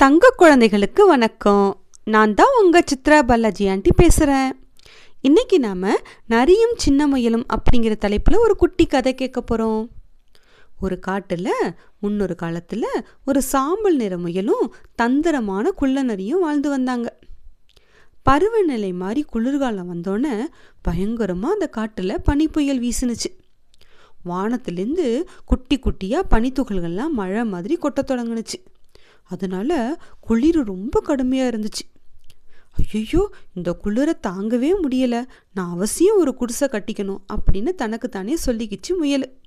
தங்க குழந்தைகளுக்கு வணக்கம். நான் தான் உங்கள் சித்ரா பாலாஜி ஆண்டி பேசுகிறேன் இன்னைக்கு நாம் நரியும் சின்ன முயலும் அப்படிங்கிற தலைப்பில் ஒரு குட்டி கதை கேட்க போகிறோம் ஒரு காட்டில் முன்னொரு காலத்தில் ஒரு சாம்பல் நிற முயலும் தந்திரமான குள்ள நரியும் வாழ்ந்து வந்தாங்க. பருவநிலை மாதிரி குளிர்காலம் வந்தோடனே பயங்கரமாக அந்த காட்டில் பனி புயல் வீசுனுச்சு. வானத்துலேருந்து குட்டி குட்டியாக பனித்துகள்கள்லாம் மழை மாதிரி கொட்ட தொடங்குனுச்சு. அதனால குளிர் ரொம்ப கடுமையாக இருந்துச்சு. ஐயோ இந்த குளிரை தாங்கவே முடியலை. நான் அவசியம் ஒரு குடிசை கட்டிக்கணும் அப்படின்னு தனக்கு தானே சொல்லிக்கிச்சு முயல்.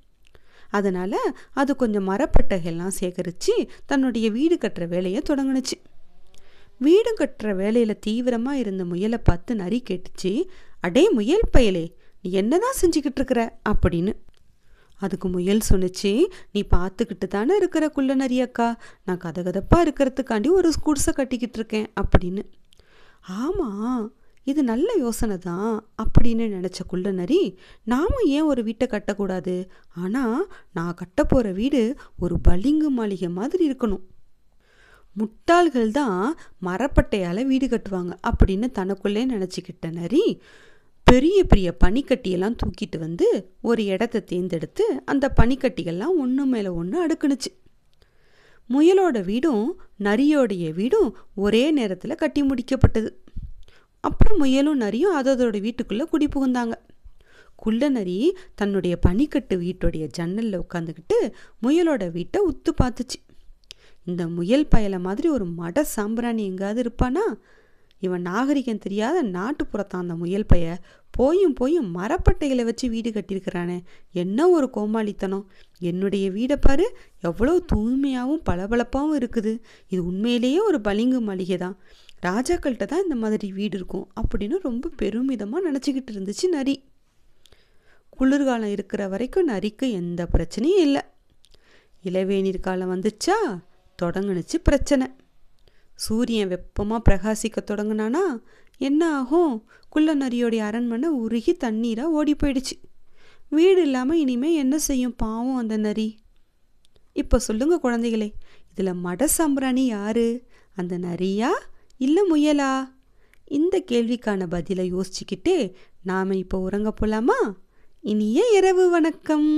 அதனால் அது கொஞ்சம் மரப்பட்டைகள்லாம் சேகரித்து தன்னுடைய வீடு கட்டுற வேலையை தொடங்குனுச்சு. வீடு கட்டுற வேலையில் தீவிரமாக இருந்த முயலை பார்த்து நரி கேட்டுச்சு அடே முயல் பயலே நீ என்னதான் செஞ்சுக்கிட்டு இருக்கிற? அப்படின்னு. அதுக்கு முயல் சொன்னுச்சு நீ பார்த்துக்கிட்டு தானே இருக்கிற குள்ள அக்கா? நான் கதகதப்பாக இருக்கிறதுக்காண்டி ஒரு குடிசை கட்டிக்கிட்டு இருக்கேன் அப்படின்னு. ஆமாம் இது நல்ல யோசனை தான் அப்படின்னு நினச்ச குள்ள நரி நாமும் ஏன் ஒரு வீட்டை கட்டக்கூடாது? ஆனால் நான் கட்ட போகிற வீடு ஒரு பளிங்கு மாளிகை மாதிரி இருக்கணும். முட்டாள்கள் தான் மரப்பட்டையால் வீடு கட்டுவாங்க அப்படின்னு தனக்குள்ளே நினச்சிக்கிட்ட நரி பெரிய பெரிய பனிக்கட்டியெல்லாம் தூக்கிட்டு வந்து ஒரு இடத்த தேர்ந்தெடுத்து அந்த பனிக்கட்டிகள்லாம் ஒன்று மேலே ஒன்று அடுக்குனுச்சு. முயலோட வீடும் நரியோடைய வீடும் ஒரே நேரத்தில் கட்டி முடிக்கப்பட்டது. அப்புறம் முயலும் நரியும் அதோட வீட்டுக்குள்ளே குடி புகுந்தாங்க. குள்ள நரி தன்னுடைய பனிக்கட்டு வீட்டுடைய ஜன்னலில் உட்காந்துக்கிட்டு முயலோட வீட்டை உத்து பார்த்துச்சு. இந்த முயல் பயலை மாதிரி ஒரு மட சாம்பிராணி எங்காவது இருப்பானா? இவன் நாகரிகம் தெரியாத நாட்டுப்புறத்தான் அந்த முயல் பைய. போயும் போயும் மரப்பட்டைகளை வச்சு வீடு கட்டியிருக்கிறானே. என்ன ஒரு கோமாளித்தனம். என்னுடைய வீடை பாரு எவ்வளோ தூய்மையாகவும் பளபளப்பாகவும் இருக்குது. இது உண்மையிலேயே ஒரு பளிங்கு மளிகை தான் ராஜாக்கள்கிட்ட தான் இந்த மாதிரி வீடு இருக்கும் அப்படின்னு ரொம்ப பெருமிதமாக நினச்சிக்கிட்டு இருந்துச்சு நரி. குளிர்காலம் இருக்கிற வரைக்கும் நரிக்கு எந்த பிரச்சனையும் இல்லை. இளவேநீர் காலம் வந்துச்சா? தொடங்குனுச்சு பிரச்சனை. சூரியன் வெப்பமாக பிரகாசிக்க தொடங்கினானா என்ன ஆகும்? குள்ள நரியோடைய அரண்மனை உருகி தண்ணீராக ஓடி போயிடுச்சு. வீடு இல்லாமல் இனிமேல் என்ன செய்யும் பாவம் அந்த நரி. இப்போ சொல்லுங்க குழந்தைகளே இதில் மட சாம்பிராணி யாரு? அந்த நரியா இல்லை முயலா? இந்த கேள்விக்கான பதிலை யோசிச்சுக்கிட்டே நாம் இப்போ உறங்க போலாமா? இனிய இரவு வணக்கம்.